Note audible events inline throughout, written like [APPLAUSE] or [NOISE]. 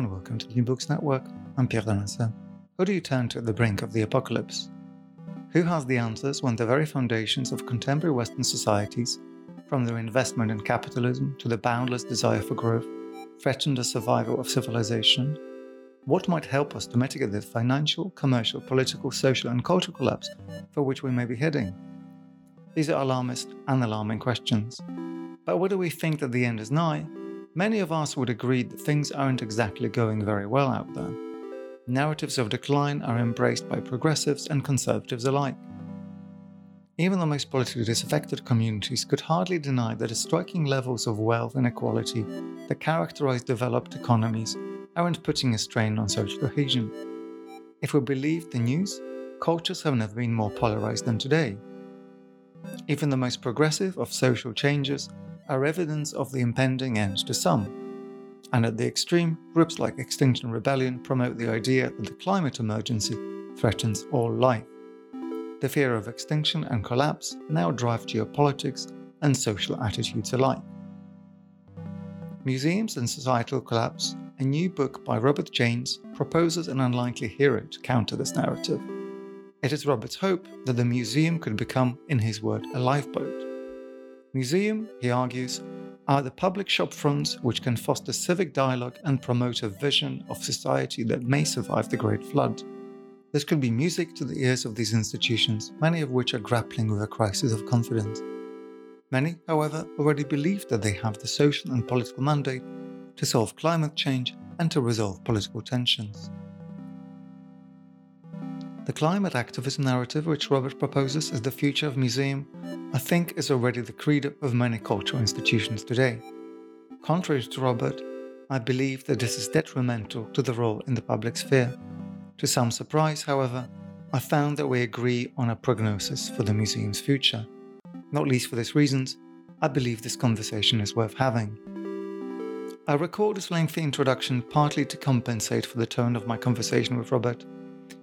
And welcome to the New Books Network. I'm Pierre d'Alancaisez. Who do you turn to at the brink of the apocalypse? Who has the answers when the very foundations of contemporary Western societies, from their investment in capitalism to the boundless desire for growth, threaten the survival of civilization? What might help us to mitigate the financial, commercial, political, social, and cultural collapse for which we may be heading? These are alarmist and alarming questions. But whether we think that the end is nigh, many of us would agree that things aren't exactly going very well out there. Narratives of decline are embraced by progressives and conservatives alike. Even the most politically disaffected communities could hardly deny that the striking levels of wealth inequality that characterize developed economies aren't putting a strain on social cohesion. If we believe the news, cultures have never been more polarized than today. Even the most progressive of social changes are evidence of the impending end to some. And at the extreme, groups like Extinction Rebellion promote the idea that the climate emergency threatens all life. The fear of extinction and collapse now drive geopolitics and social attitudes alike. Museums and Societal Collapse, a new book by Robert Janes, proposes an unlikely hero to counter this narrative. It is Robert's hope that the museum could become, in his word, a lifeboat Museum, he argues, are the public shopfronts which can foster civic dialogue and promote a vision of society that may survive the Great Flood. This could be music to the ears of these institutions, many of which are grappling with a crisis of confidence. Many, however, already believe that they have the social and political mandate to solve climate change and to resolve political tensions. The climate activist narrative which Robert proposes as the future of museum, I think is already the credo of many cultural institutions today. Contrary to Robert, I believe that this is detrimental to the role in the public sphere. To some surprise, however, I found that we agree on a prognosis for the museum's future. Not least for these reasons, I believe this conversation is worth having. I record this lengthy introduction partly to compensate for the tone of my conversation with Robert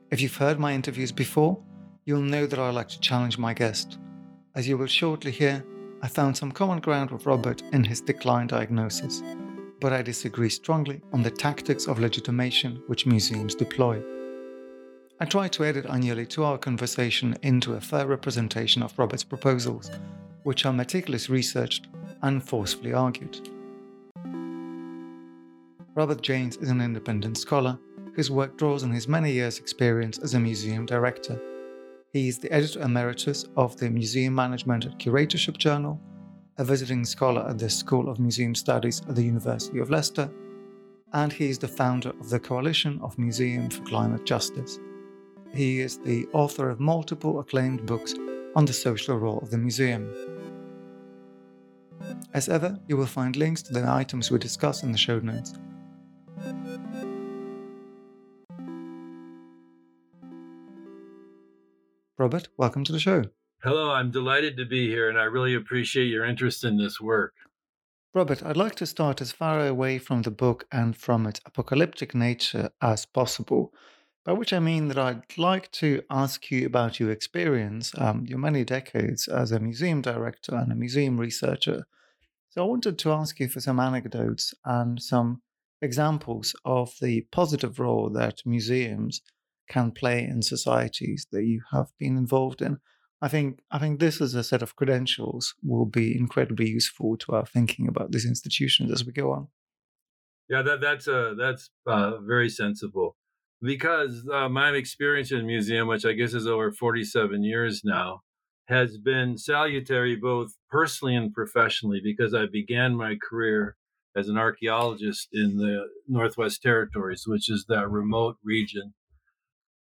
if you've heard my interviews before, you'll know that I like to challenge my guest. As you will shortly hear, I found some common ground with Robert in his decline diagnosis, but I disagree strongly on the tactics of legitimation which museums deploy. I try to edit our nearly two hour conversation into a fair representation of Robert's proposals, which are meticulously researched and forcefully argued. Robert Janes is an independent scholar whose work draws on his many years' experience as a museum director. He is the editor emeritus of the Museum Management and Curatorship Journal, a visiting scholar at the School of Museum Studies at the University of Leicester, and he is the founder of the Coalition of Museum for Climate Justice. He is the author of multiple acclaimed books on the social role of the museum. As ever, you will find links to the items we discuss in the show notes. Robert, welcome to the show. Hello, I'm delighted to be here, and I really appreciate your interest in this work. Robert, I'd like to start as far away from the book and from its apocalyptic nature as possible. By which I mean that I'd like to ask you about your experience, um, your many decades as a museum director and a museum researcher. So I wanted to ask you for some anecdotes and some examples of the positive role that museums can play in societies that you have been involved in. I think I think this as a set of credentials will be incredibly useful to our thinking about these institutions as we go on. Yeah, that that's uh, that's uh, very sensible because uh, my experience in the museum, which I guess is over forty seven years now, has been salutary both personally and professionally because I began my career as an archaeologist in the Northwest Territories, which is that remote region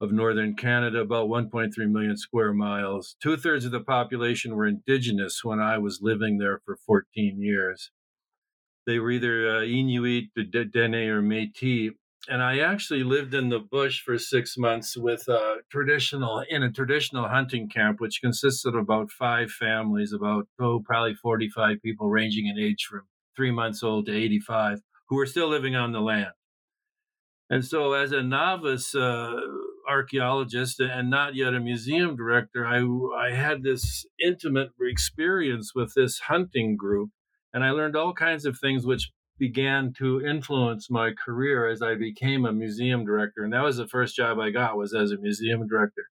of northern Canada, about 1.3 million square miles. Two thirds of the population were indigenous when I was living there for 14 years. They were either uh, Inuit, Dene, or Métis. And I actually lived in the bush for six months with a traditional in a traditional hunting camp, which consisted of about five families, about oh, probably 45 people, ranging in age from three months old to 85, who were still living on the land. And so, as a novice uh, archaeologist and not yet a museum director, I, I had this intimate experience with this hunting group. And I learned all kinds of things which began to influence my career as I became a museum director. And that was the first job I got was as a museum director.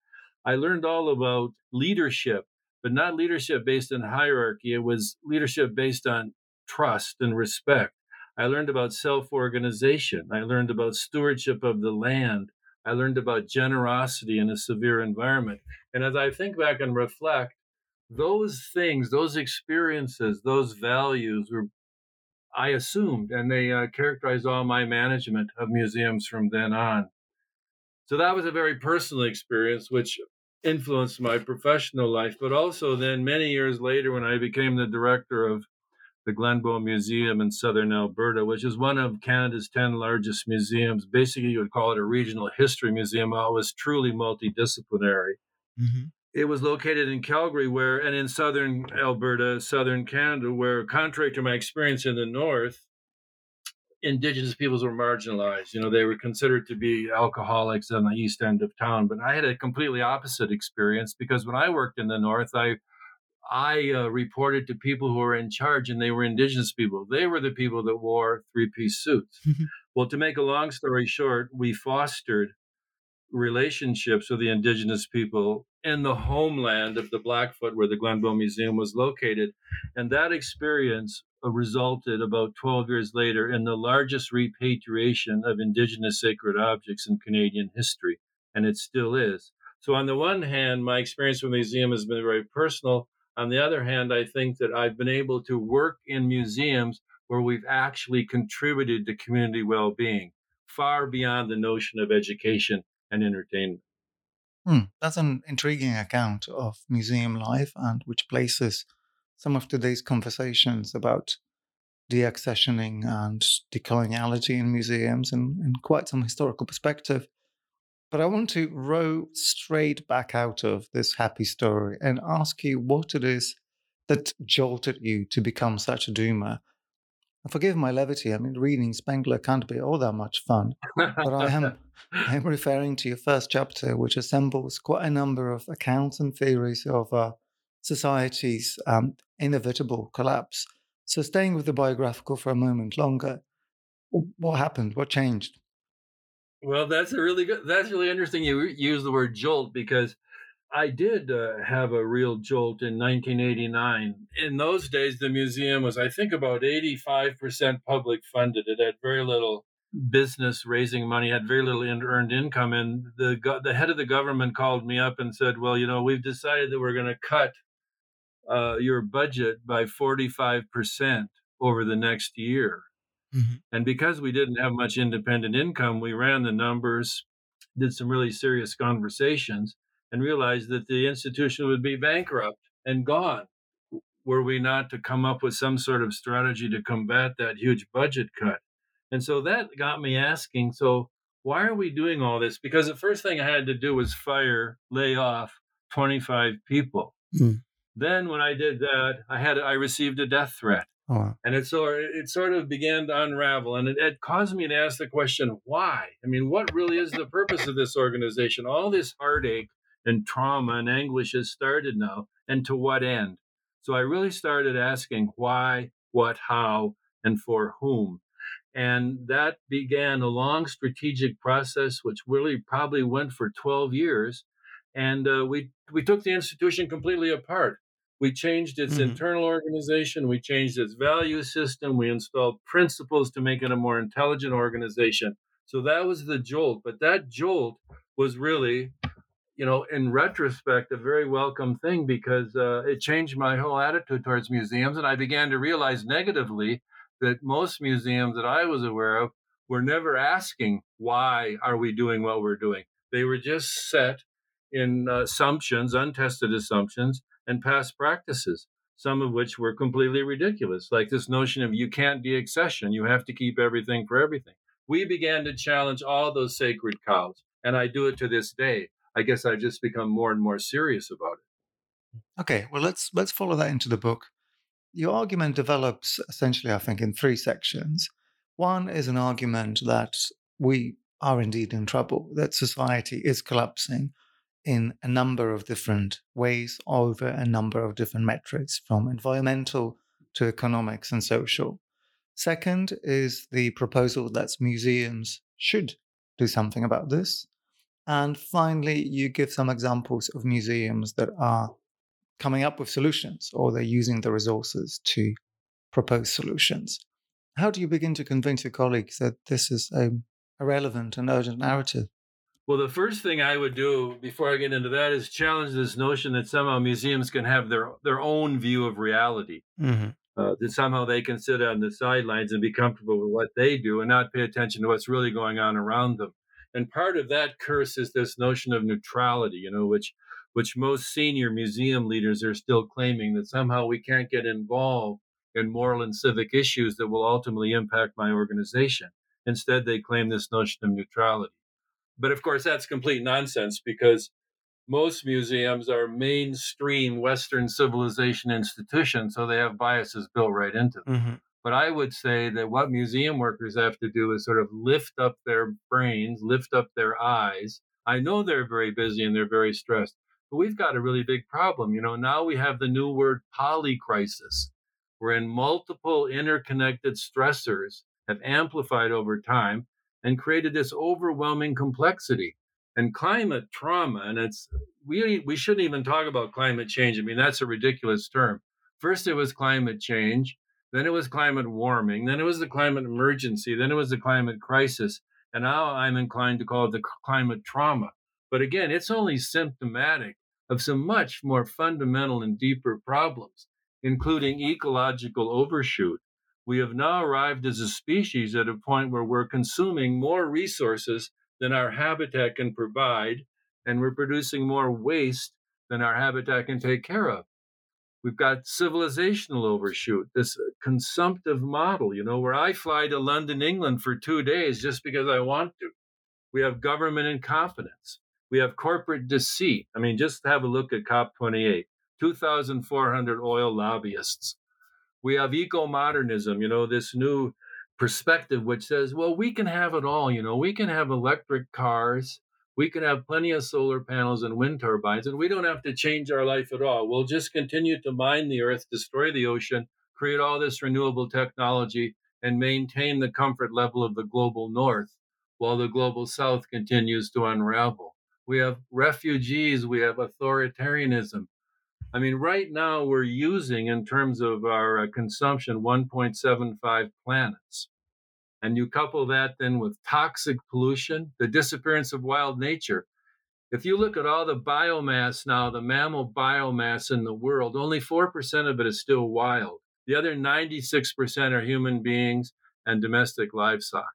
I learned all about leadership, but not leadership based on hierarchy. It was leadership based on trust and respect. I learned about self organization. I learned about stewardship of the land. I learned about generosity in a severe environment. And as I think back and reflect, those things, those experiences, those values were, I assumed, and they uh, characterized all my management of museums from then on. So that was a very personal experience, which influenced my professional life. But also, then many years later, when I became the director of the Glenbow Museum in southern Alberta, which is one of Canada's 10 largest museums. Basically, you would call it a regional history museum. It was truly multidisciplinary. Mm-hmm. It was located in Calgary, where, and in southern Alberta, southern Canada, where, contrary to my experience in the north, indigenous peoples were marginalized. You know, they were considered to be alcoholics on the east end of town. But I had a completely opposite experience because when I worked in the north, I I uh, reported to people who were in charge, and they were indigenous people. They were the people that wore three piece suits. [LAUGHS] well, to make a long story short, we fostered relationships with the indigenous people in the homeland of the Blackfoot, where the Glenbow Museum was located. And that experience uh, resulted about 12 years later in the largest repatriation of indigenous sacred objects in Canadian history. And it still is. So, on the one hand, my experience with the museum has been very personal. On the other hand, I think that I've been able to work in museums where we've actually contributed to community well being far beyond the notion of education and entertainment. Hmm, that's an intriguing account of museum life and which places some of today's conversations about deaccessioning and decoloniality in museums in, in quite some historical perspective. But I want to row straight back out of this happy story and ask you what it is that jolted you to become such a doomer. Forgive my levity. I mean, reading Spengler can't be all that much fun. but I am I am [LAUGHS] referring to your first chapter, which assembles quite a number of accounts and theories of uh, society's um, inevitable collapse. So, staying with the biographical for a moment longer, what happened? What changed? Well, that's a really good. That's really interesting. You use the word jolt because I did uh, have a real jolt in 1989. In those days, the museum was, I think, about 85% public funded. It had very little business raising money, had very little in, earned income, and the the head of the government called me up and said, "Well, you know, we've decided that we're going to cut uh, your budget by 45% over the next year." Mm-hmm. And because we didn't have much independent income, we ran the numbers, did some really serious conversations, and realized that the institution would be bankrupt and gone. Were we not to come up with some sort of strategy to combat that huge budget cut? And so that got me asking so, why are we doing all this? Because the first thing I had to do was fire, lay off 25 people. Mm. Then when I did that, I had I received a death threat. Oh, wow. And it sort it sort of began to unravel, and it, it, caused me to ask the question, why? I mean, what really is the purpose of this organization? All this heartache and trauma and anguish has started now, and to what end? So I really started asking why, what, how, and for whom. And that began a long strategic process, which really probably went for 12 years. And uh, we, we took the institution completely apart. We changed its mm-hmm. internal organization. We changed its value system. We installed principles to make it a more intelligent organization. So that was the jolt. But that jolt was really, you know, in retrospect, a very welcome thing because uh, it changed my whole attitude towards museums. And I began to realize negatively that most museums that I was aware of were never asking, why are we doing what we're doing? They were just set in uh, assumptions, untested assumptions, and past practices, some of which were completely ridiculous, like this notion of you can't deaccession; you have to keep everything for everything. We began to challenge all those sacred cows, and I do it to this day. I guess I've just become more and more serious about it. Okay, well let's let's follow that into the book. Your argument develops essentially, I think, in three sections. One is an argument that we are indeed in trouble, that society is collapsing in a number of different ways over a number of different metrics, from environmental to economics and social. Second is the proposal that museums should do something about this. And finally, you give some examples of museums that are coming up with solutions or they're using the resources to propose solutions. How do you begin to convince your colleagues that this is a, a relevant and urgent narrative? Well, the first thing I would do before I get into that is challenge this notion that somehow museums can have their their own view of reality. Mm-hmm. Uh, that somehow they can sit on the sidelines and be comfortable with what they do and not pay attention to what's really going on around them. And part of that curse is this notion of neutrality, you know, which which most senior museum leaders are still claiming that somehow we can't get involved in moral and civic issues that will ultimately impact my organization. Instead, they claim this notion of neutrality. But of course, that's complete nonsense because most museums are mainstream Western civilization institutions, so they have biases built right into them. Mm-hmm. But I would say that what museum workers have to do is sort of lift up their brains, lift up their eyes. I know they're very busy and they're very stressed, but we've got a really big problem. You know, now we have the new word polycrisis, wherein multiple interconnected stressors have amplified over time and created this overwhelming complexity and climate trauma and it's we we shouldn't even talk about climate change. I mean that's a ridiculous term. First it was climate change then it was climate warming then it was the climate emergency then it was the climate crisis and now i'm inclined to call it the climate trauma. But again it's only symptomatic of some much more fundamental and deeper problems including ecological overshoot we have now arrived as a species at a point where we're consuming more resources than our habitat can provide, and we're producing more waste than our habitat can take care of. We've got civilizational overshoot, this uh, consumptive model, you know, where I fly to London, England for two days just because I want to. We have government incompetence. We have corporate deceit. I mean, just have a look at COP28 2,400 oil lobbyists we have eco modernism, you know, this new perspective which says, well, we can have it all, you know, we can have electric cars, we can have plenty of solar panels and wind turbines, and we don't have to change our life at all. We'll just continue to mine the earth, destroy the ocean, create all this renewable technology, and maintain the comfort level of the global north while the global south continues to unravel. We have refugees, we have authoritarianism, I mean, right now we're using, in terms of our uh, consumption, 1.75 planets. And you couple that then with toxic pollution, the disappearance of wild nature. If you look at all the biomass now, the mammal biomass in the world, only 4% of it is still wild. The other 96% are human beings and domestic livestock.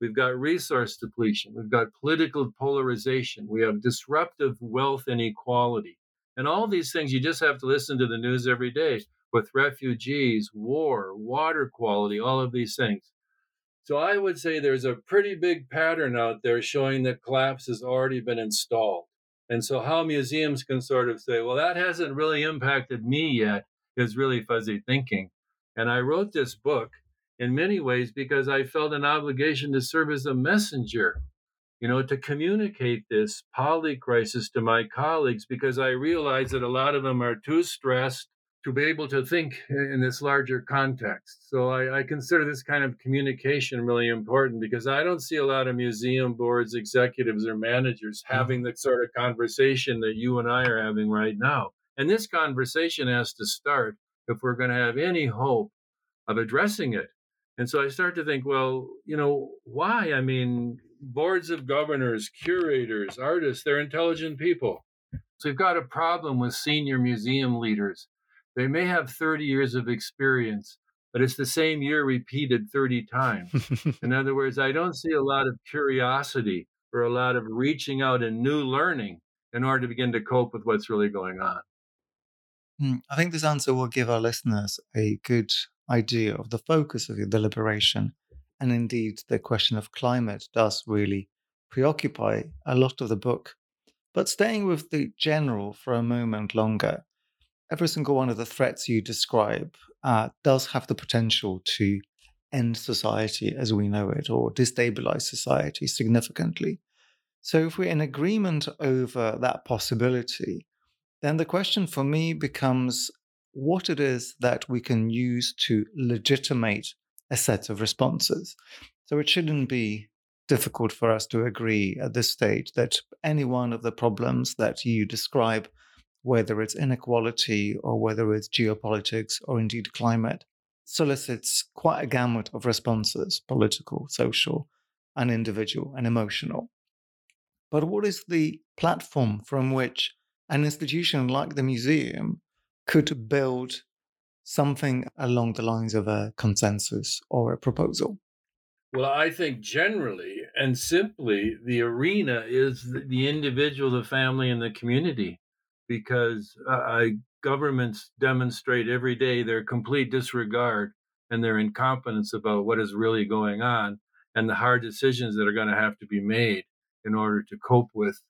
We've got resource depletion. We've got political polarization. We have disruptive wealth inequality. And all these things, you just have to listen to the news every day with refugees, war, water quality, all of these things. So I would say there's a pretty big pattern out there showing that collapse has already been installed. And so, how museums can sort of say, well, that hasn't really impacted me yet, is really fuzzy thinking. And I wrote this book in many ways because I felt an obligation to serve as a messenger, you know, to communicate this poly crisis to my colleagues because I realize that a lot of them are too stressed to be able to think in this larger context. So I, I, consider this kind of communication really important because I don't see a lot of museum boards, executives, or managers mm-hmm. having the sort of conversation that you and I are having right now. And this conversation has to start if we're going to have any hope of addressing it. And so I start to think, well, you know, why? I mean, boards of governors, curators, artists, they're intelligent people. So we've got a problem with senior museum leaders. They may have 30 years of experience, but it's the same year repeated 30 times. [LAUGHS] In other words, I don't see a lot of curiosity or a lot of reaching out and new learning in order to begin to cope with what's really going on. Hmm, I think this answer will give our listeners a good idea of the focus of your deliberation. And indeed, the question of climate does really preoccupy a lot of the book. But staying with the general for a moment longer, every single one of the threats you describe uh, does have the potential to end society as we know it or destabilize society significantly. So, if we're in agreement over that possibility, then the question for me becomes what it is that we can use to legitimate a set of responses. So it shouldn't be difficult for us to agree at this stage that any one of the problems that you describe, whether it's inequality or whether it's geopolitics or indeed climate, solicits quite a gamut of responses political, social, and individual and emotional. But what is the platform from which an institution like the museum could build something along the lines of a consensus or a proposal? Well, I think generally and simply, the arena is the individual, the family, and the community, because uh, governments demonstrate every day their complete disregard and their incompetence about what is really going on and the hard decisions that are going to have to be made in order to cope with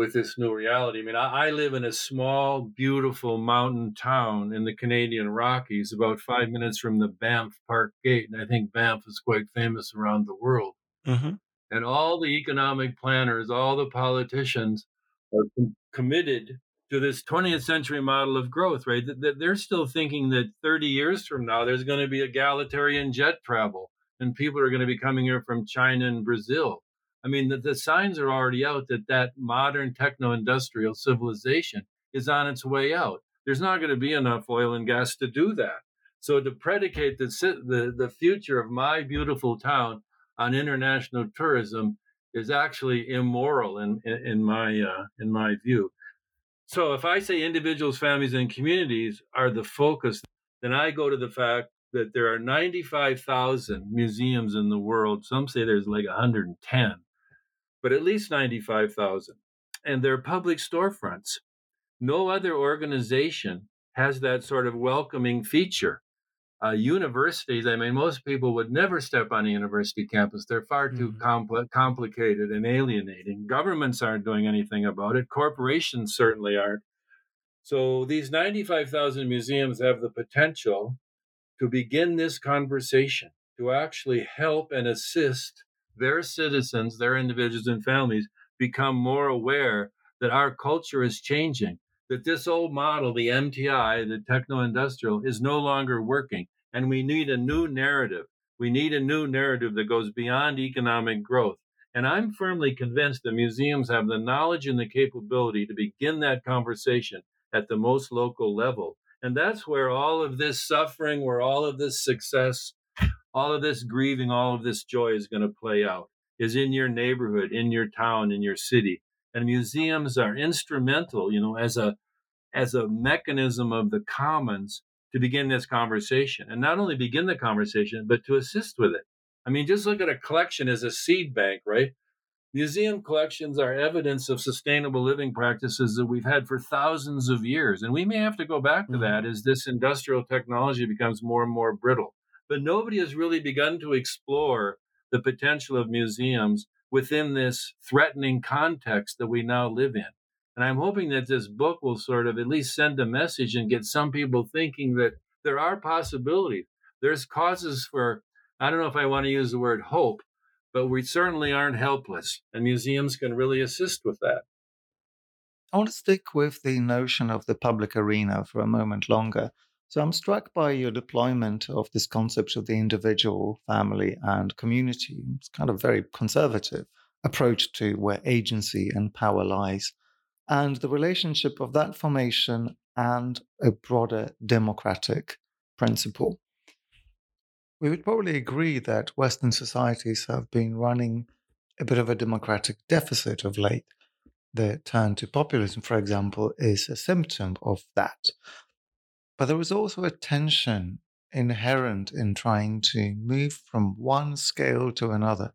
with this new reality. I mean, I, I, live in a small, beautiful mountain town in the Canadian Rockies, about five minutes from the Banff Park Gate, and I think Banff is quite famous around the world. Mm-hmm. And all the economic planners, all the politicians are com- committed to this 20th century model of growth, right? That they're still thinking that 30 years from now, there's going to be egalitarian jet travel, and people are going to be coming here from China and Brazil I mean, the, the signs are already out that that modern techno industrial civilization is on its way out. There's not going to be enough oil and gas to do that. So to predicate the, the, the future of my beautiful town on international tourism is actually immoral in, in, in my, uh, in my view. So if I say individuals, families, and communities are the focus, then I go to the fact that there are 95,000 museums in the world. Some say there's like 110 but at least 95,000. And they're public storefronts. No other organization has that sort of welcoming feature. Uh, universities, I mean, most people would never step on a university campus. They're far too mm-hmm. compl- complicated and alienating. Governments aren't doing anything about it. Corporations certainly aren't. So these 95,000 museums have the potential to begin this conversation, to actually help and assist their citizens, their individuals and families become more aware that our culture is changing, that this old model, the MTI, the techno industrial, is no longer working. And we need a new narrative. We need a new narrative that goes beyond economic growth. And I'm firmly convinced that museums have the knowledge and the capability to begin that conversation at the most local level. And that's where all of this suffering, where all of this success all of this grieving, all of this joy is going to play out, is in your neighborhood, in your town, in your city. And museums are instrumental, you know, as a as a mechanism of the commons to begin this conversation. And not only begin the conversation, but to assist with it. I mean, just look at a collection as a seed bank, right? Museum collections are evidence of sustainable living practices that we've had for thousands of years. And we may have to go back to mm-hmm. that as this industrial technology becomes more and more brittle but nobody has really begun to explore the potential of museums within this threatening context that we now live in. And I'm hoping that this book will sort of at least send a message and get some people thinking that there are possibilities. There's causes for, I don't know if I want to use the word hope, but we certainly aren't helpless. And museums can really assist with that. I want to stick with the notion of the public arena for a moment longer. So I'm struck by your deployment of this concept of the individual, family, and community. It's kind of a very conservative approach to where agency and power lies, and the relationship of that formation and a broader democratic principle. We would probably agree that Western societies have been running a bit of a democratic deficit of late the turn to populism, for example, is a symptom of that. But there is also a tension inherent in trying to move from one scale to another.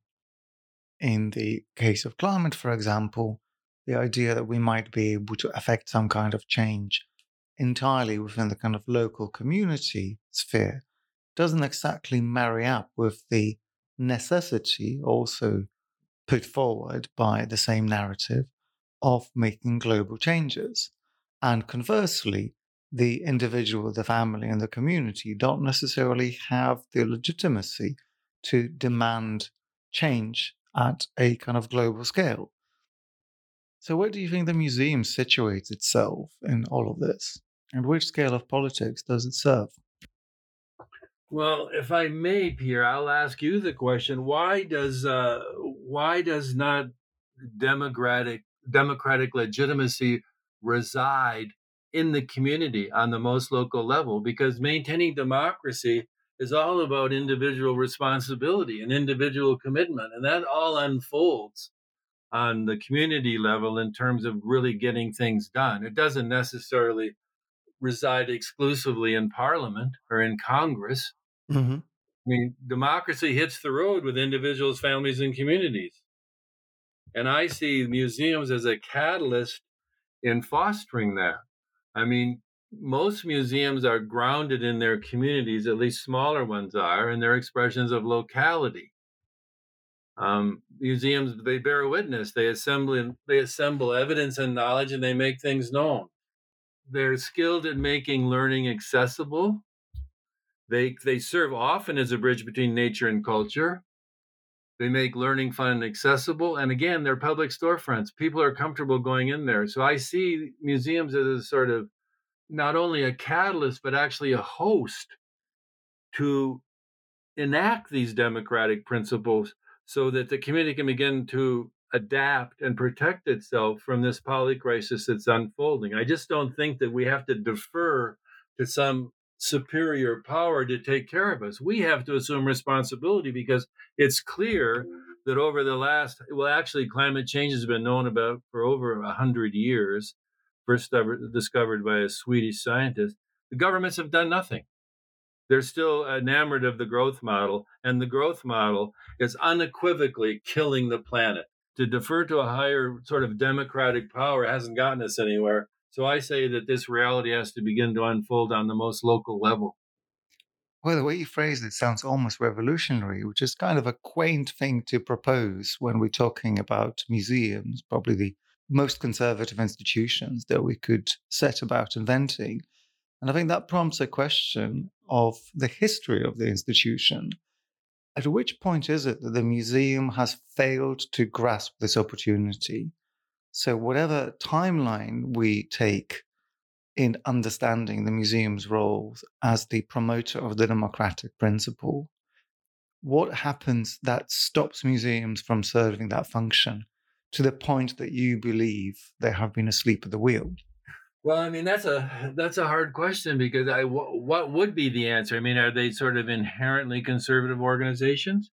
In the case of climate, for example, the idea that we might be able to affect some kind of change entirely within the kind of local community sphere doesn't exactly marry up with the necessity also put forward by the same narrative of making global changes. And conversely, the individual, the family, and the community don't necessarily have the legitimacy to demand change at a kind of global scale. So, where do you think the museum situates itself in all of this? And which scale of politics does it serve? Well, if I may, Pierre, I'll ask you the question: Why does uh, why does not democratic democratic legitimacy reside in the community on the most local level because maintaining democracy is all about individual responsibility and individual commitment and that all unfolds on the community level in terms of really getting things done it doesn't necessarily reside exclusively in parliament or in congress mm-hmm. i mean democracy hits the road with individuals families and communities and I see museums as a catalyst in fostering that. I mean, most museums are grounded in their communities, at least smaller ones are, and they're expressions of locality. Um, museums they bear witness, they assemble they assemble evidence and knowledge, and they make things known. They're skilled at making learning accessible. They they serve often as a bridge between nature and culture. They make learning fun and accessible. And again, they're public storefronts. People are comfortable going in there. So I see museums as a sort of not only a catalyst, but actually a host to enact these democratic principles so that the community can begin to adapt and protect itself from this poly crisis that's unfolding. I just don't think that we have to defer to some superior power to take care of us. We have to assume responsibility because it's clear that over the last, well, actually, climate change has been known about for over a hundred years, first discovered by a Swedish scientist. The governments have done nothing. They're still enamored of the growth model, and the growth model is unequivocally killing the planet. To defer to a higher sort of democratic power hasn't gotten us anywhere. So I say that this reality has to begin to unfold on the most local level. Well, the way you phrase it sounds almost revolutionary, which is kind of a quaint thing to propose when we're talking about museums, probably the most conservative institutions that we could set about inventing. And I think that prompts a question of the history of the institution. At which point is it that the museum has failed to grasp this opportunity? So, whatever timeline we take in understanding the museum's role as the promoter of the democratic principle, what happens that stops museums from serving that function to the point that you believe they have been asleep at the wheel? Well, I mean that's a [LAUGHS] that's a hard question because I what would be the answer? I mean, are they sort of inherently conservative organizations?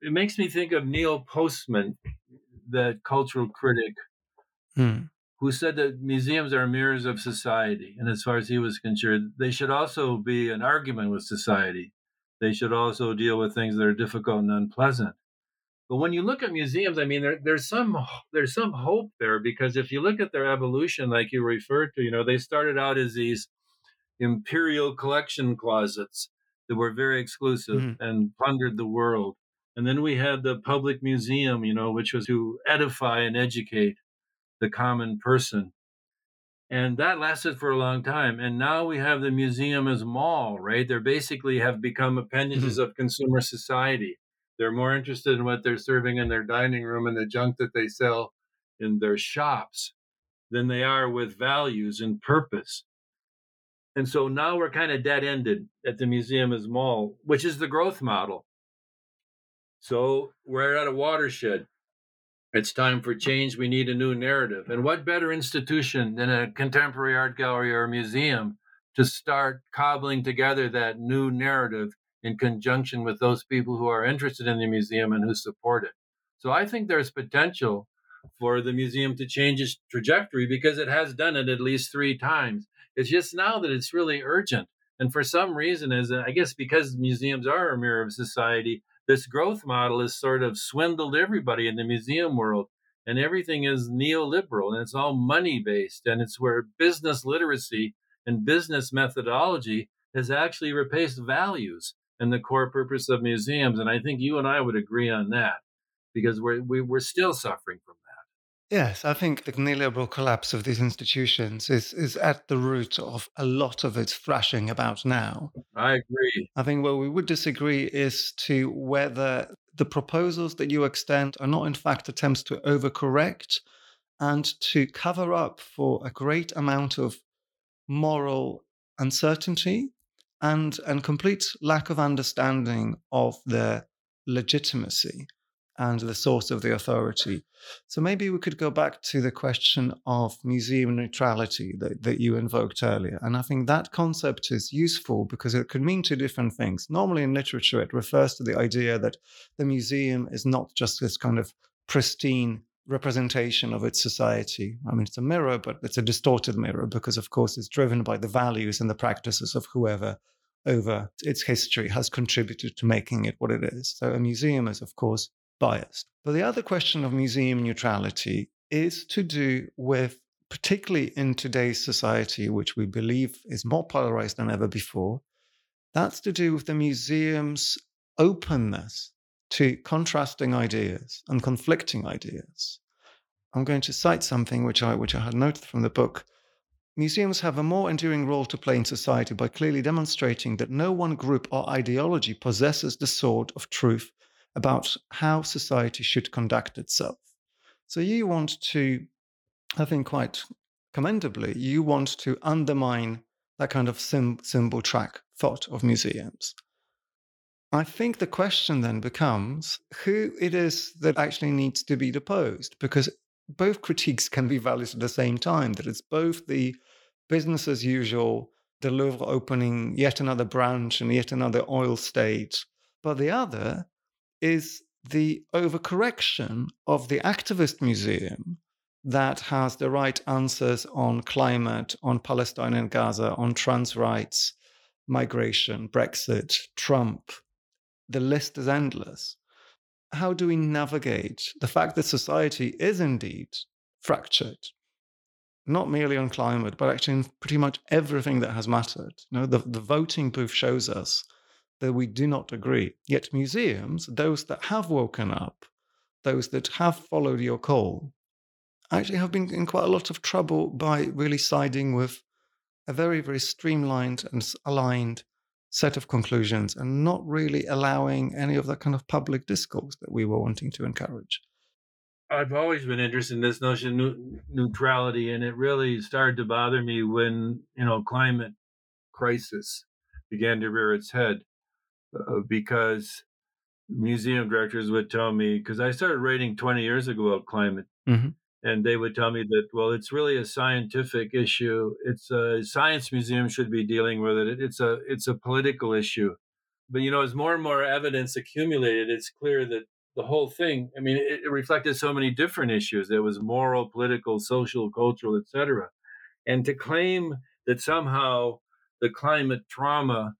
It makes me think of Neil Postman, the cultural critic hmm. who said that museums are mirrors of society. And as far as he was concerned, they should also be an argument with society. They should also deal with things that are difficult and unpleasant. But when you look at museums, I mean, there, there's some there's some hope there because if you look at their evolution, like you referred to, you know, they started out as these imperial collection closets that were very exclusive mm-hmm. and plundered the world. And then we had the public museum, you know, which was to edify and educate the common person. And that lasted for a long time. And now we have the museum as mall, right? They're basically have become appendages mm-hmm. of consumer society. They're more interested in what they're serving in their dining room and the junk that they sell in their shops than they are with values and purpose. And so now we're kind of dead ended at the museum as mall, which is the growth model. So we're at a watershed. It's time for change. We need a new narrative. And what better institution than a contemporary art gallery or museum to start cobbling together that new narrative in conjunction with those people who are interested in the museum and who support it? So I think there's potential for the museum to change its trajectory because it has done it at least three times. It's just now that it's really urgent. And for some reason, as I guess because museums are a mirror of society, this growth model has sort of swindled everybody in the museum world and everything is neoliberal and it's all money based and it's where business literacy and business methodology has actually replaced values and the core purpose of museums and i think you and i would agree on that because we're we, are we are still suffering from Yes, I think the neoliberal collapse of these institutions is, is at the root of a lot of its thrashing about now. I agree. I think where we would disagree is to whether the proposals that you extend are not, in fact, attempts to overcorrect and to cover up for a great amount of moral uncertainty and, and complete lack of understanding of their legitimacy and the source of the authority. So maybe we could go back to the question of museum neutrality that, that you invoked earlier. And I think that concept is useful because it could mean two different things. Normally in literature, it refers to the idea that the museum is not just this kind of pristine representation of its society. I mean, it's a mirror, but it's a distorted mirror because, of course, it's driven by the values and the practices of whoever over its history has contributed to making it what it is. So a museum is, of course, biased. But the other question of museum neutrality is to do with, particularly in today's society, which we believe is more polarized than ever before, that's to do with the museum's openness to contrasting ideas and conflicting ideas. I'm going to cite something which I, which I had noted from the book. Museums have a more enduring role to play in society by clearly demonstrating that no one group or ideology possesses the sword of truth about how society should conduct itself. So you want to, I think quite commendably, you want to undermine that kind of sim- symbol track thought of museums. I think the question then becomes who it is that actually needs to be deposed, because both critiques can be valid at the same time, that it's both the business as usual, the Louvre opening yet another branch and yet another oil state, but the other is the overcorrection of the activist museum that has the right answers on climate, on Palestine and Gaza, on trans rights, migration, Brexit, Trump. The list is endless. How do we navigate the fact that society is indeed fractured, not merely on climate, but actually in pretty much everything that has mattered? You know, the, the voting booth shows us that we do not agree. Yet museums, those that have woken up, those that have followed your call, actually have been in quite a lot of trouble by really siding with a very, very streamlined and aligned set of conclusions and not really allowing any of that kind of public discourse that we were wanting to encourage. I've always been interested in this notion of neutrality, and it really started to bother me when you know climate crisis began to rear its head. Uh, because museum directors would tell me because I started writing 20 years ago about climate, mm-hmm. and they would tell me that well, it's really a scientific issue. It's a science museum should be dealing with it. It's a it's a political issue. But you know, as more and more evidence accumulated, it's clear that the whole thing. I mean, it, it reflected so many different issues. There was moral, political, social, cultural, etc. And to claim that somehow the climate trauma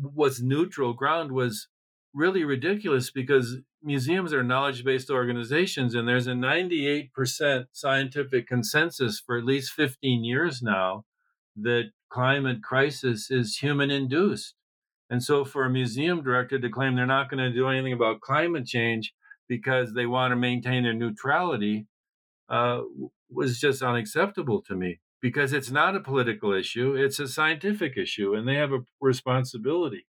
was neutral ground was really ridiculous because museums are knowledge based organizations and there's a 98% scientific consensus for at least 15 years now that climate crisis is human induced. And so, for a museum director to claim they're not going to do anything about climate change because they want to maintain their neutrality uh, was just unacceptable to me because it's not a political issue, it's a scientific issue, and they have a responsibility.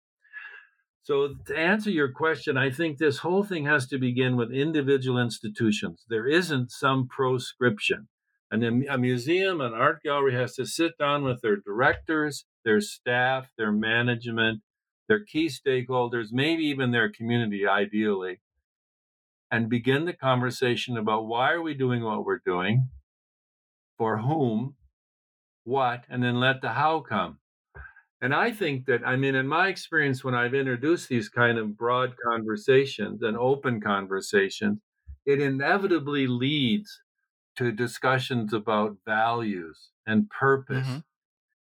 So, to answer your question, I think this whole thing has to begin with individual institutions. There isn't some proscription. And a museum, an art gallery has to sit down with their directors, their staff, their management, their key stakeholders, maybe even their community, ideally, and begin the conversation about why are we doing what we're doing, for whom, what, and then let the how come. And I think that, I mean, in my experience, when I've introduced these kind of broad conversations and open conversations, it inevitably leads to discussions about values and purpose, mm-hmm.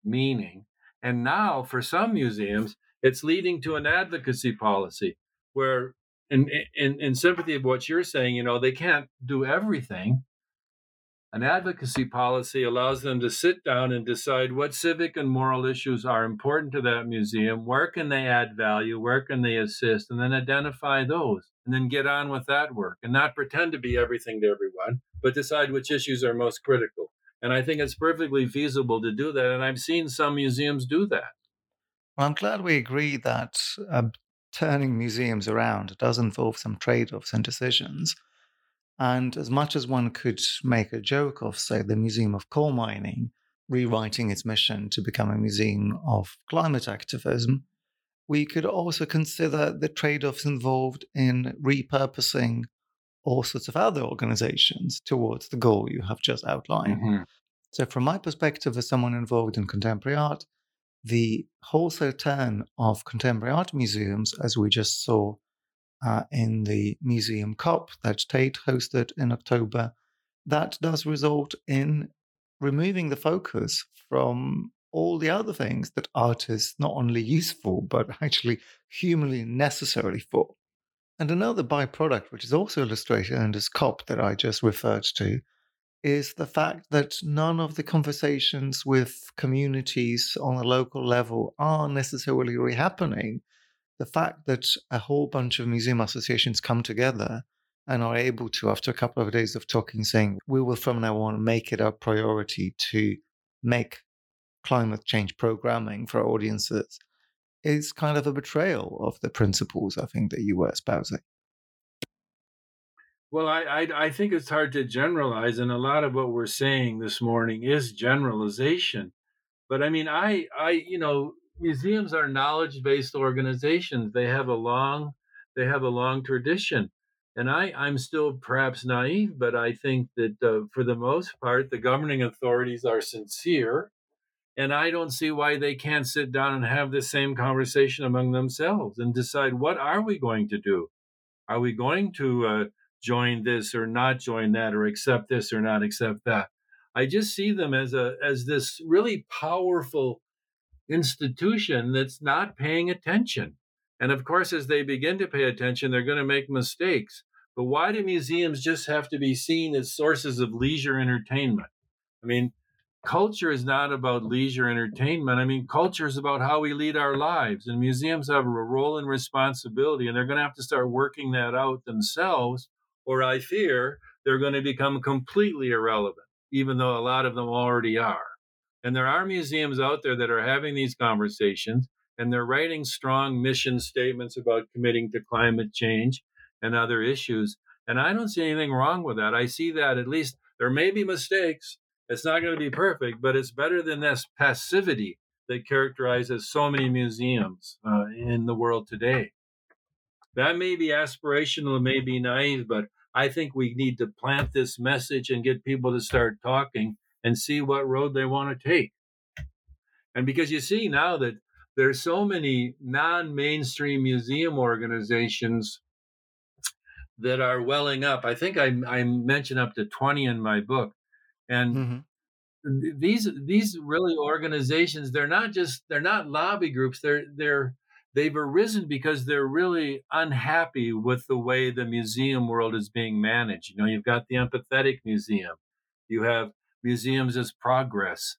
meaning. And now, for some museums, it's leading to an advocacy policy where, in, in, in sympathy of what you're saying, you know, they can't do everything. An advocacy policy allows them to sit down and decide what civic and moral issues are important to that museum, where can they add value, where can they assist, and then identify those, and then get on with that work and not pretend to be everything to everyone, but decide which issues are most critical. And I think it's perfectly feasible to do that. And I've seen some museums do that. Well, I'm glad we agree that uh, turning museums around does involve some trade offs and decisions. And as much as one could make a joke of, say, the Museum of Coal Mining rewriting its mission to become a museum of climate activism, we could also consider the trade offs involved in repurposing all sorts of other organizations towards the goal you have just outlined. Mm-hmm. So, from my perspective, as someone involved in contemporary art, the wholesale turn of contemporary art museums, as we just saw uh, in the Museum COP that Tate hosted in October, that does result in removing the focus from all the other things that art is not only useful, but [LAUGHS] actually humanly necessary for. And another byproduct, which is also illustrated in this COP that I just referred to, is the fact that none of the conversations with communities on a local level are necessarily rehappening. The fact that a whole bunch of museum associations come together and are able to, after a couple of days of talking, saying, we will from now on make it our priority to make climate change programming for audiences is kind of a betrayal of the principles I think that you were espousing. Well, I, I, I think it's hard to generalize, and a lot of what we're saying this morning is generalization. But I mean, I I you know, museums are knowledge-based organizations. They have a long they have a long tradition, and I I'm still perhaps naive, but I think that uh, for the most part, the governing authorities are sincere, and I don't see why they can't sit down and have the same conversation among themselves and decide what are we going to do. Are we going to uh, join this or not join that or accept this or not accept that. I just see them as a as this really powerful institution that's not paying attention. And of course, as they begin to pay attention, they're going to make mistakes. But why do museums just have to be seen as sources of leisure entertainment? I mean, culture is not about leisure entertainment. I mean, culture is about how we lead our lives. And museums have a role and responsibility, and they're going to have to start working that out themselves or I fear they're going to become completely irrelevant, even though a lot of them already are. And there are museums out there that are having these conversations and they're writing strong mission statements about committing to climate change and other issues. And I don't see anything wrong with that. I see that at least there may be mistakes. It's not going to be perfect, but it's better than this passivity that characterizes so many museums uh, in the world today. That may be aspirational, it may be naive, but I think we need to plant this message and get people to start talking and see what road they want to take. And because you see now that there's so many non-mainstream museum organizations that are welling up. I think I, I mentioned up to 20 in my book. And mm-hmm. these these really organizations, they're not just they're not lobby groups, they're they're they've arisen because they're really unhappy with the way the museum world is being managed. You know, you've got the empathetic museum, you have museums as progress,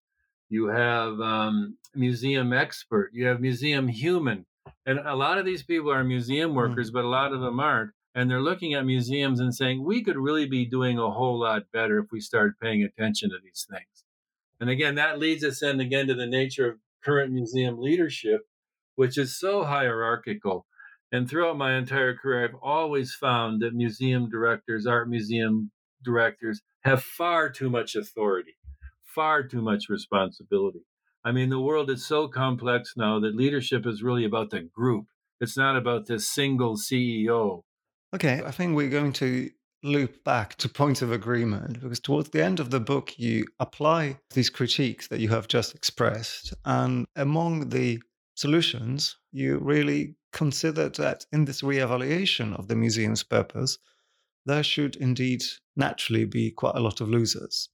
you have um, museum expert, you have museum human. And a lot of these people are museum hmm. workers, mm. but a lot of them aren't. And they're looking at museums and saying, we could really be doing a whole lot better if we started paying attention to these things. And again, that leads us in again to the nature of current museum leadership, which is so hierarchical. And throughout my entire career, I've always found that museum directors, art museum directors, have far too much authority, far too much responsibility. I mean, the world is so complex now that leadership is really about the group. It's not about this single CEO. Okay, I think we're going to loop back to points of agreement because towards the end of the book, you apply these critiques that you have just expressed. And among the solutions, you really consider that in this reevaluation of the museum's purpose, there should indeed naturally be quite a lot of losers.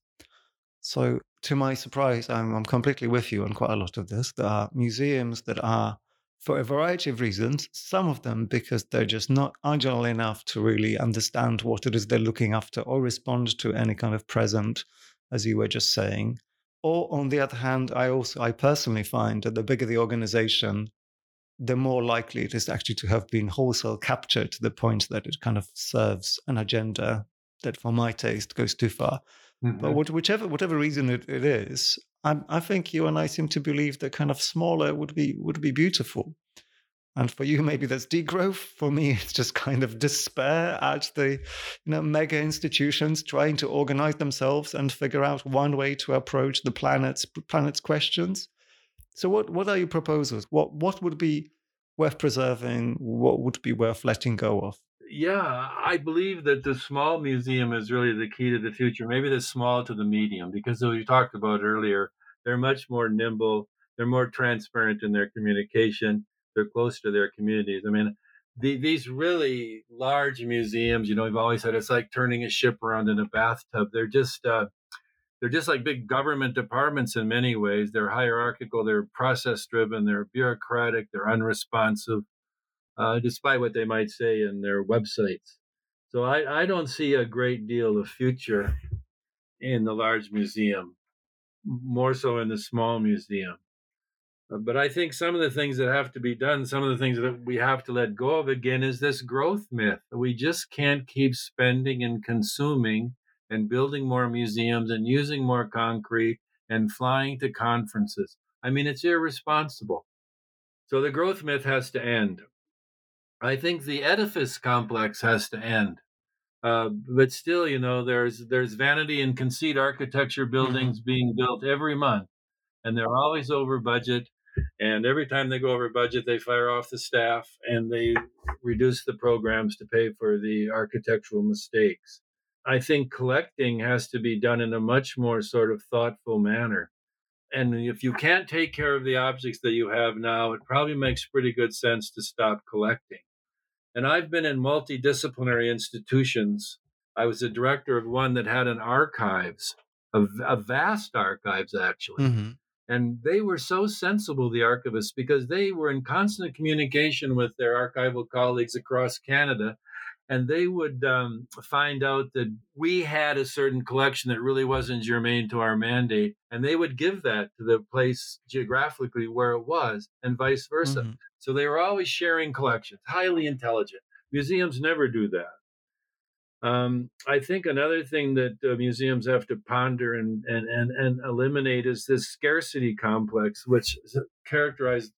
So, to my surprise, I'm, I'm completely with you on quite a lot of this. There are museums that are, for a variety of reasons, some of them because they're just not agile enough to really understand what it is they're looking after or respond to any kind of present, as you were just saying. Or on the other hand, I also I personally find that the bigger the organization, the more likely it is actually to have been wholesale captured to the point that it kind of serves an agenda that, for my taste, goes too far. Mm-hmm. But whichever whatever reason it, it is, I, I think you and I seem to believe that kind of smaller would be would be beautiful. And for you, maybe that's degrowth. For me, [LAUGHS] it's just kind of despair at the you know mega institutions trying to organize themselves and figure out one way to approach the planet's planet's questions. So, what what are your proposals? What what would be worth preserving? What would be worth letting go of? yeah, I believe that the small museum is really the key to the future. Maybe the small to the medium, because as we talked about earlier, they're much more nimble. They're more transparent in their communication. They're close to their communities. I mean, the, these really large museums, you know, we've always said it's like turning a ship around in a bathtub. They're just uh, they're just like big government departments in many ways. They're hierarchical. They're process driven. They're bureaucratic. They're unresponsive uh, despite what they might say in their websites. So I, I don't see a great deal of future in the large museum, more so in the small museum. Uh, but I think some of the things that have to be done, some of the things that we have to let go of again, is this growth myth. We just can't keep spending and consuming and building more museums and using more concrete and flying to conferences. I mean, it's irresponsible. So the growth myth has to end. I think the edifice complex has to end. Uh, but still, you know, there's there's vanity and conceit architecture mm-hmm. buildings being built every month, and they're always over budget. And every time they go over budget, they fire off the staff and they reduce the programs to pay for the architectural mistakes. I think collecting has to be done in a much more sort of thoughtful manner. And if you can't take care of the objects that you have now, it probably makes pretty good sense to stop collecting. And I've been in multidisciplinary institutions. I was a director of one that had an archives, a, a vast archives actually. Mm-hmm. And they were so sensible, the archivists, because they were in constant communication with their archival colleagues across Canada and they would um, find out that we had a certain collection that really wasn't germane to our mandate, and they would give that to the place geographically where it was, and vice versa. Mm-hmm. So they were always sharing collections, highly intelligent. Museums never do that. Um, I think another thing that uh, museums have to ponder and, and, and, and eliminate is this scarcity complex, which characterized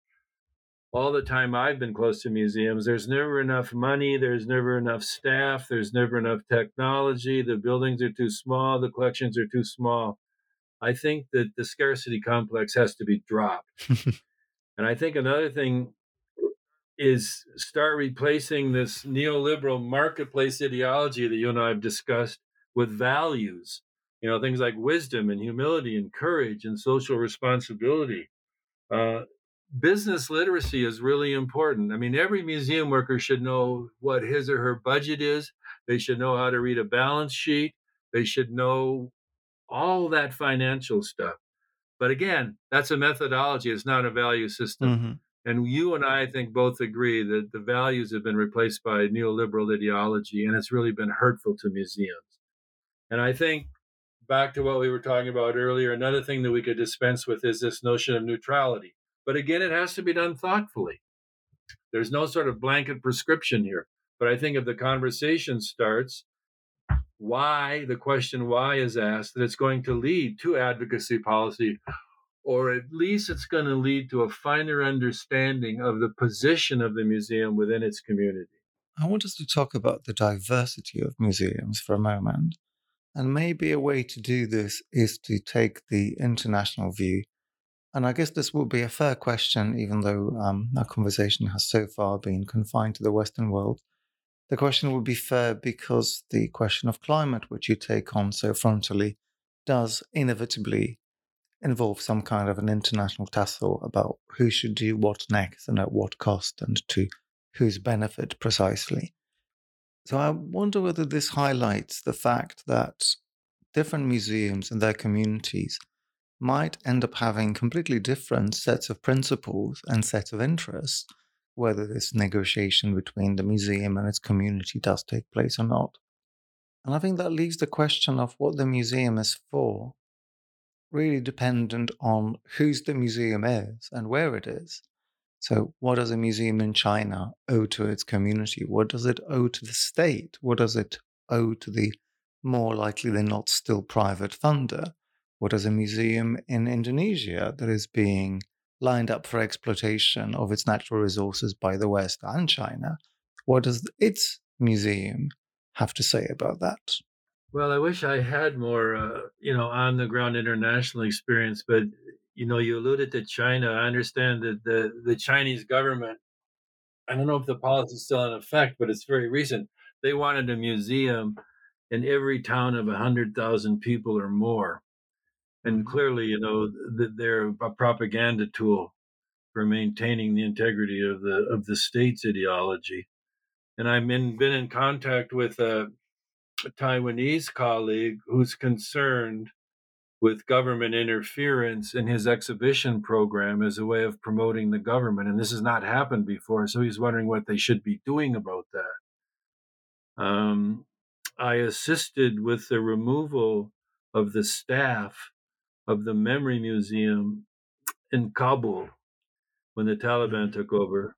all the time I've been close to museums, there's never enough money, there's never enough staff, there's never enough technology, the buildings are too small, the collections are too small. I think that the scarcity complex has to be dropped. [LAUGHS] and I think another thing is start replacing this neoliberal marketplace ideology that you and I have discussed with values. You know, things like wisdom and humility and courage and social responsibility. Uh, business literacy is really important. I mean, every museum worker should know what his or her budget is. They should know how to read a balance sheet. They should know all that financial stuff. But again, that's a methodology, it's not a value system. Mm-hmm. And you and I, I think, both agree that the values have been replaced by neoliberal ideology, and it's really been hurtful to museums. And I think back to what we were talking about earlier, another thing that we could dispense with is this notion of neutrality but again, it has to be done thoughtfully. There's no sort of blanket prescription here. But I think if the conversation starts, why, the question why is asked, that it's going to lead to advocacy policy, or at least it's going to lead to a finer understanding of the position of the museum within its community. I want us to talk about the diversity of museums for a moment. And maybe a way to do this is to take the international view. And I guess this will be a fair question, even though um, our conversation has so far been confined to the Western world. The question would be fair because the question of climate, which you take on so frontally, does inevitably involve some kind of an international tussle about who should do what next and at what cost and to whose benefit precisely. So I wonder whether this highlights the fact that different museums and their communities might end up having completely different sets of principles and sets of interests, whether this negotiation between the museum and its community does take place or not. And I think that leaves the question of what the museum is for really dependent on whose the museum is and where it is. So, what does a museum in China owe to its community? What does it owe to the state? What does it owe to the more likely than not still private funder? What does a museum in Indonesia that is being lined up for exploitation of its natural resources by the West and China? What does its museum have to say about that? Well, I wish I had more, uh, you know, on the ground international experience, but you know, you alluded to China. I understand that the, the Chinese government, I don't know if the policy is still in effect, but it's very recent. They wanted a museum in every town of 100,000 people or more. And mm-hmm. clearly, you know, they're a propaganda tool for maintaining the integrity of the of the state's ideology. And I've been, been in contact with a, a Taiwanese colleague who's concerned with government interference in his exhibition program as a way of promoting the government. And this has not happened before. So he's wondering what they should be doing about that. Um, I assisted with the removal of the staff of the Memory Museum in Kabul when the Taliban mm-hmm. took over.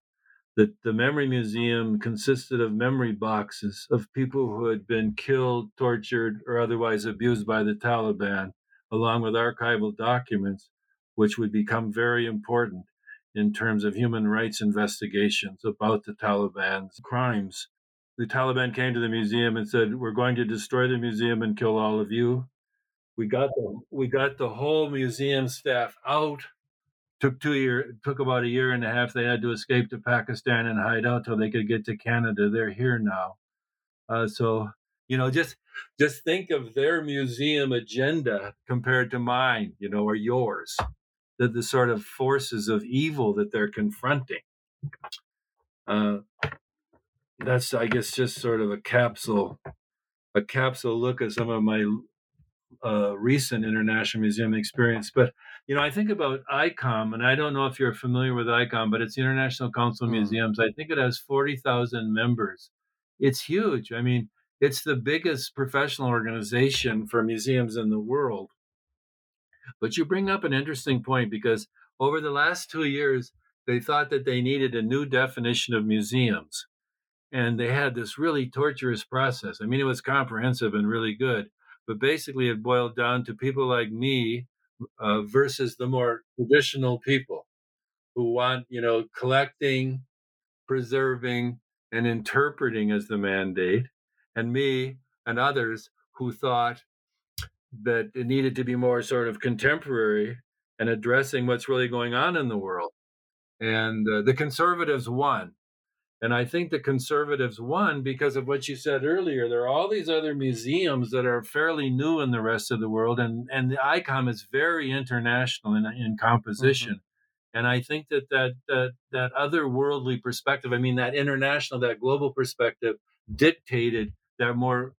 That the Memory Museum consisted of memory boxes of people who had been killed, tortured, or otherwise abused by the Taliban along with archival documents, which would become very important in terms of human rights investigations about the Taliban's crimes. The Taliban came to the museum and said, "We're going to destroy the museum and kill all of you." We got the we got the whole museum staff out. Took two year took about a year and a half. They had to escape to Pakistan and hide out till they could get to Canada. They're here now. Uh, so you know, just just think of their museum agenda compared to mine, you know, or yours. The, the sort of forces of evil that they're confronting. Uh, that's, I guess, just sort of a capsule, a capsule look at some of my uh, recent international museum experience. But you know, I think about ICOM, and I don't know if you're familiar with ICOM, but it's the International Council of mm. Museums. I think it has forty thousand members. It's huge. I mean, it's the biggest professional organization for museums in the world. But you bring up an interesting point because over the last two years, they thought that they needed a new definition of museums. And they had this really torturous process. I mean, it was comprehensive and really good, but basically it boiled down to people like me uh, versus the more traditional people who want, you know, collecting, preserving, and interpreting as the mandate and me and others who thought that it needed to be more sort of contemporary and addressing what's really going on in the world. And uh, the conservatives won. And I think the conservatives won because of what you said earlier. There are all these other museums that are fairly new in the rest of the world, and, and the ICOM is very international in, in composition. Mm-hmm. And I think that, that that that otherworldly perspective, I mean that international, that global perspective, dictated that more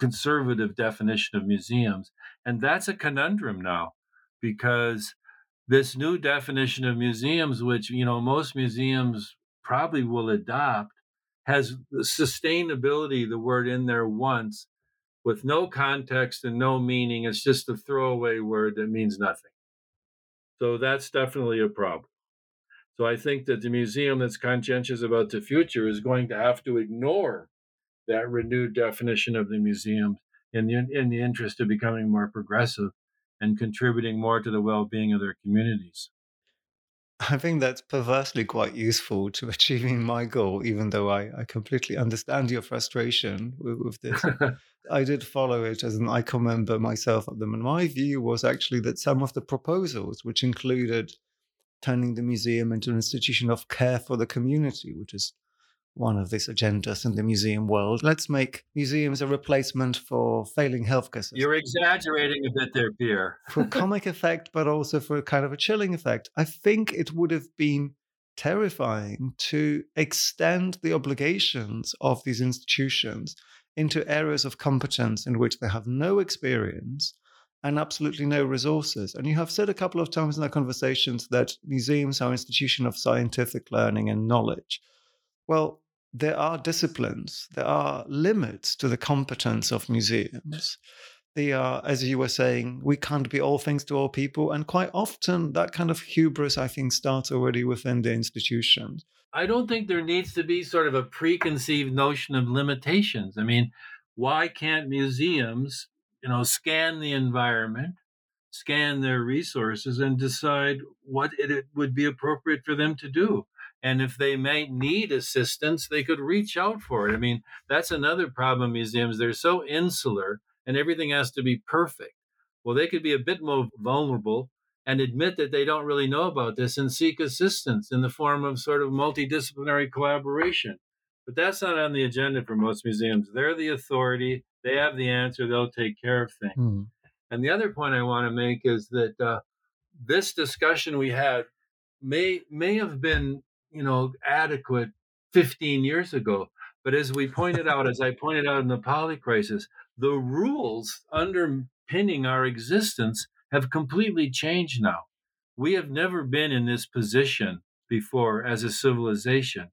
conservative definition of museums. And that's a conundrum now because this new definition of museums, which, you know, most museums probably will adopt, has sustainability, the word in there once, with no context and no meaning. It's just a throwaway word that means nothing. So that's definitely a problem. So I think that the museum that's conscientious about the future is going to have to ignore that renewed definition of the museum in the, in the interest of becoming more progressive and contributing more to the well-being of their communities. I think that's perversely quite useful to [LAUGHS] achieving my goal, even though I, I completely understand your frustration with, with this. [LAUGHS] I did follow it as an ICOM member myself at them, and my view was actually that some of the proposals, which included turning the museum into an institution of care for the community, which is one of these agendas in the museum world. Let's make museums a replacement for failing healthcare systems. You're exaggerating a bit there, Pierre. [LAUGHS] for comic effect, but also for kind of a chilling effect. I think it would have been terrifying to extend the obligations of these institutions into areas of competence in which they have no experience and absolutely no resources. And you have said a couple of times in our conversations that museums are institutions of scientific learning and knowledge. Well, there are disciplines, there are limits to the competence of museums. They are, as you were saying, we can't be all things to all people. And quite often, that kind of hubris, I think, starts already within the institutions. I don't think there needs to be sort of a preconceived notion of limitations. I mean, why can't museums, you know, scan the environment, scan their resources, and decide what it would be appropriate for them to do? And if they might need assistance they could reach out for it. I mean that's another problem museums. They're so insular and everything has to be perfect. Well they could be a bit more vulnerable and admit that they don't really know about this and seek assistance in the form of sort of multidisciplinary collaboration. But that's not on the agenda for most museums. They're the authority. They have the answer. They'll take care of things. Mm. and the other point i want to make is that uh, this discussion we had may may have been you know, adequate 15 years ago. But as we pointed out, as I pointed out in the poly crisis, the rules underpinning our existence have completely changed now. We have never been in this position before as a civilization.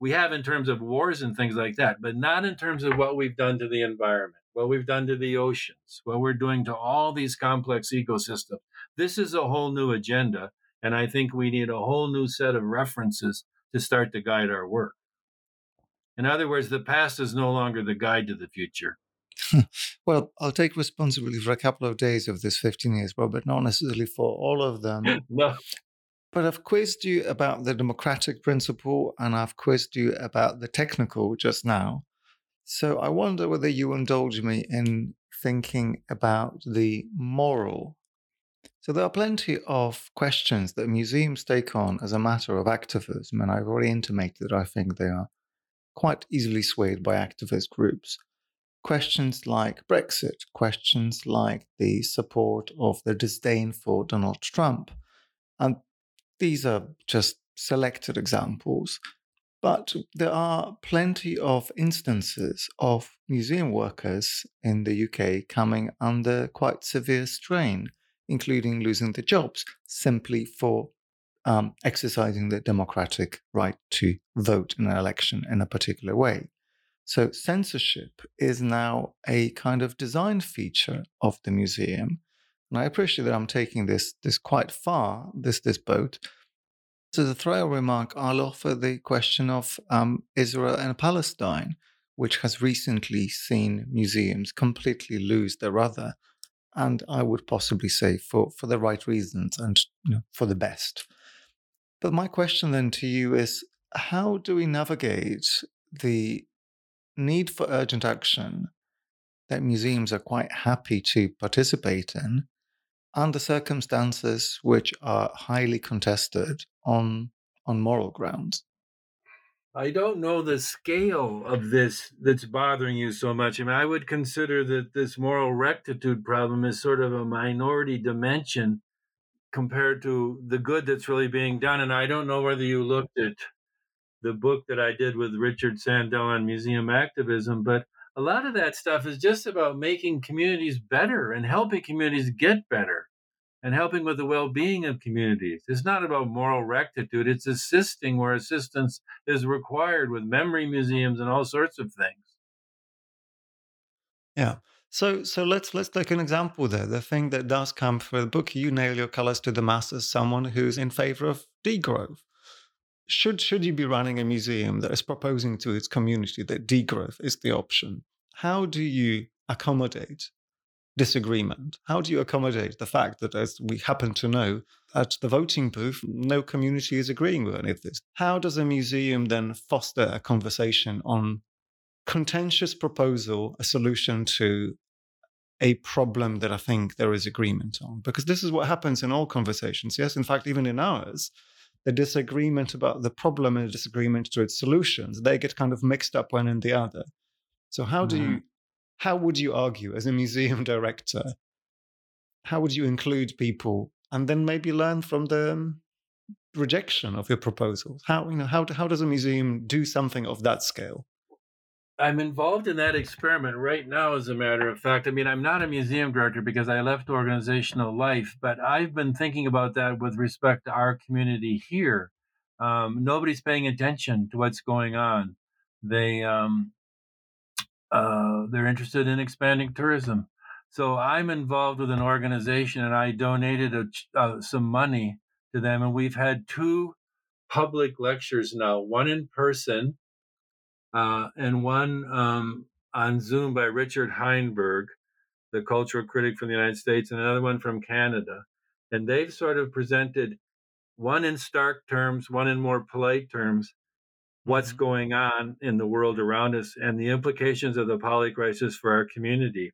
We have in terms of wars and things like that, but not in terms of what we've done to the environment, what we've done to the oceans, what we're doing to all these complex ecosystems. This is a whole new agenda. And I think we need a whole new set of references to start to guide our work. In other words, the past is no longer the guide to the future. [LAUGHS] well, I'll take responsibility for a couple of days of this 15 years, but not necessarily for all of them. [LAUGHS] no. But I've quizzed you about the democratic principle and I've quizzed you about the technical just now. So I wonder whether you indulge me in thinking about the moral so there are plenty of questions that museums take on as a matter of activism, and I've already intimated that I think they are quite easily swayed by activist groups. Questions like Brexit, questions like the support of the disdain for Donald Trump. And these are just selected examples. But there are plenty of instances of museum workers in the UK coming under quite severe strain including losing their jobs, simply for um, exercising their democratic right to vote in an election in a particular way. So, censorship is now a kind of design feature of the museum. And I appreciate that I'm taking this, this quite far, this, this boat. So, a throwaway remark, I'll offer the question of um, Israel and Palestine, which has recently seen museums completely lose their other and I would possibly say for, for the right reasons and for the best. But my question then to you is how do we navigate the need for urgent action that museums are quite happy to participate in under circumstances which are highly contested on, on moral grounds? I don't know the scale of this that's bothering you so much. I mean, I would consider that this moral rectitude problem is sort of a minority dimension compared to the good that's really being done. And I don't know whether you looked at the book that I did with Richard Sandell on museum activism, but a lot of that stuff is just about making communities better and helping communities get better and helping with the well-being of communities. It's not about moral rectitude. It's assisting where assistance is required with memory museums and all sorts of things. Yeah. So so let's let's take an example there. The thing that does come for the book, you nail your colors to the masses, someone who's in favor of degrowth. should should you be running a museum that is proposing to its community that degrowth is the option? How do you accommodate disagreement? How do you accommodate the fact that, as we happen to know, at the voting booth, no community is agreeing with any of this? How does a museum then foster a conversation on contentious proposal, a solution to a problem that I think there is agreement on? Because this is what happens in all conversations. Yes, in fact, even in ours, the disagreement about the problem and the disagreement to its solutions, they get kind of mixed up one in the other. So how do mm-hmm. you how would you argue as a museum [LAUGHS] director? How would you include people and then maybe learn from the um, rejection of your proposals? How you know how how does a museum do something of that scale? I'm involved in that experiment right now, as a matter of fact. I mean, I'm not a museum director because I left organizational life, but I've been thinking about that with respect to our community here. Um, nobody's paying attention to what's going on. They um, uh, they're interested in expanding tourism. So I'm involved with an organization, and I donated a, uh, some money to them, and we've had two public lectures now, one in person uh, and one um, on Zoom by Richard Heinberg, the cultural critic from the United States, and another one from Canada. And they've sort of presented one in stark terms, one in more polite terms, what's mm-hmm. going on in the world around us and the implications of the poly crisis for our community.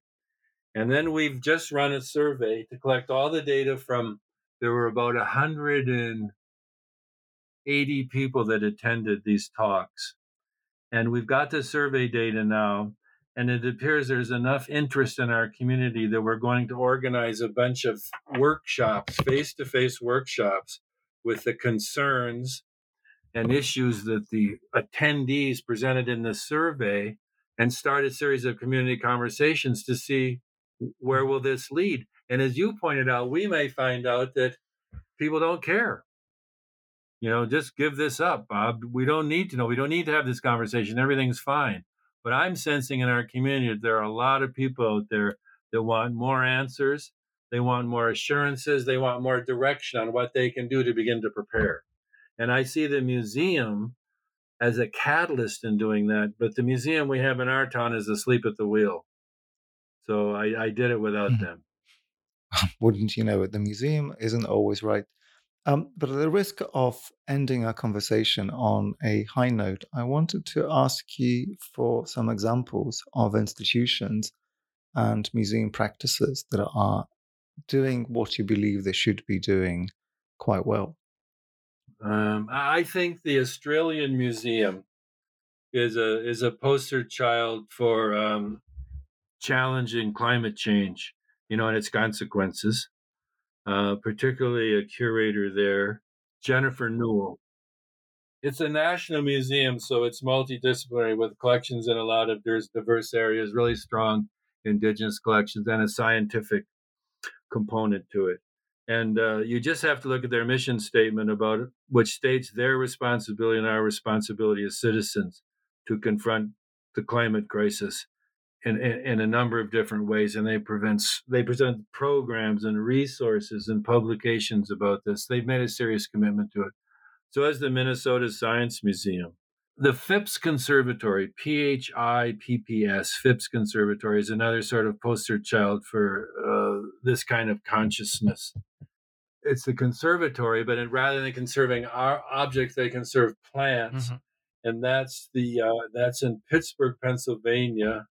And then we've just run a survey to collect all the data from there were about 180 people that attended these talks. And we've got the survey data now, and it appears there's enough interest in our community that we're going to organize a bunch of workshops, face to face workshops, with the concerns and issues that the attendees presented in the survey and start a series of community conversations to see where will this lead and as you pointed out we may find out that people don't care you know, just give this up, Bob. We don't need to know. We don't need to have this conversation. Everything's fine. But I'm sensing in our community that there are a lot of people out there that want more answers. They want more assurances. They want more direction on what they can do to begin to prepare. And I see the museum as a catalyst in doing that. But the museum we have in our town is asleep at the wheel. So I, I did it without hmm. them. [LAUGHS] Wouldn't you know it? The museum isn't always right. Um, but at the risk of ending our conversation on a high note, I wanted to ask you for some examples of institutions and museum practices that are doing what you believe they should be doing quite well. Um, I think the Australian Museum is a is a poster child for um, challenging climate change, you know, and its consequences uh, particularly a curator there, Jennifer Newell. It's a national museum, so it's multidisciplinary with collections in a lot of diverse areas, really strong indigenous collections, and a scientific component to it. And uh, you just have to look at their mission statement about it, which states their responsibility and our responsibility as citizens to confront the climate crisis in, in, in, a number of different ways, and they prevent they present programs and resources and publications about this. They've made a serious commitment to it. So, as the Minnesota Science Museum, the Phipps Conservatory, P H I P P S, Phipps Conservatory, is another sort of poster child for this kind of consciousness. It's the conservatory, but rather than conserving our objects, they conserve plants. Mm-hmm and that's the uh, that's in Pittsburgh, Pennsylvania.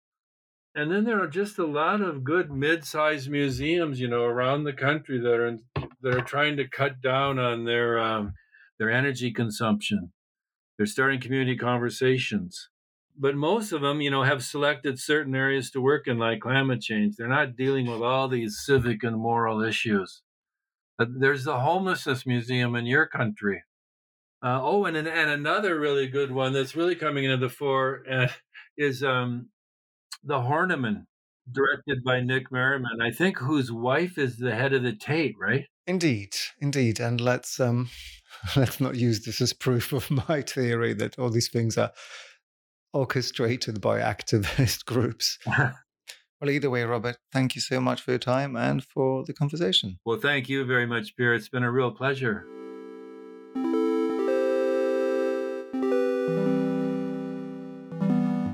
And then there are just a lot of good mid-sized museums, you know, around the country that are that are trying to cut down on their um, their energy consumption. They're starting community conversations, but most of them, you know, have selected certain areas to work in, like climate change. They're not dealing with all these civic and moral issues. There's the homelessness museum in your country. Uh, oh, and and another really good one that's really coming into the fore uh, [LAUGHS] is um, the Horniman, directed by Nick Merriman, I think whose wife is the head of the Tate, right? Indeed, indeed. And let's um [LAUGHS] let's not use this as proof of my theory that all these things are orchestrated by activist [LAUGHS] groups. [LAUGHS] well, either way, Robert, thank you so much for your time and for the conversation. Well, thank you very much, Pierre. It's been a real pleasure.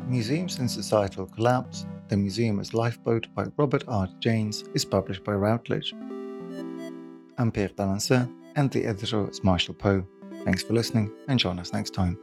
Museums and Societal Collapse, The Museum as Lifeboat by Robert R. Janes is published by Routledge. I'm Pierre d'Alancaisez and the editor is Marshall Poe. Thanks for listening and join us next time.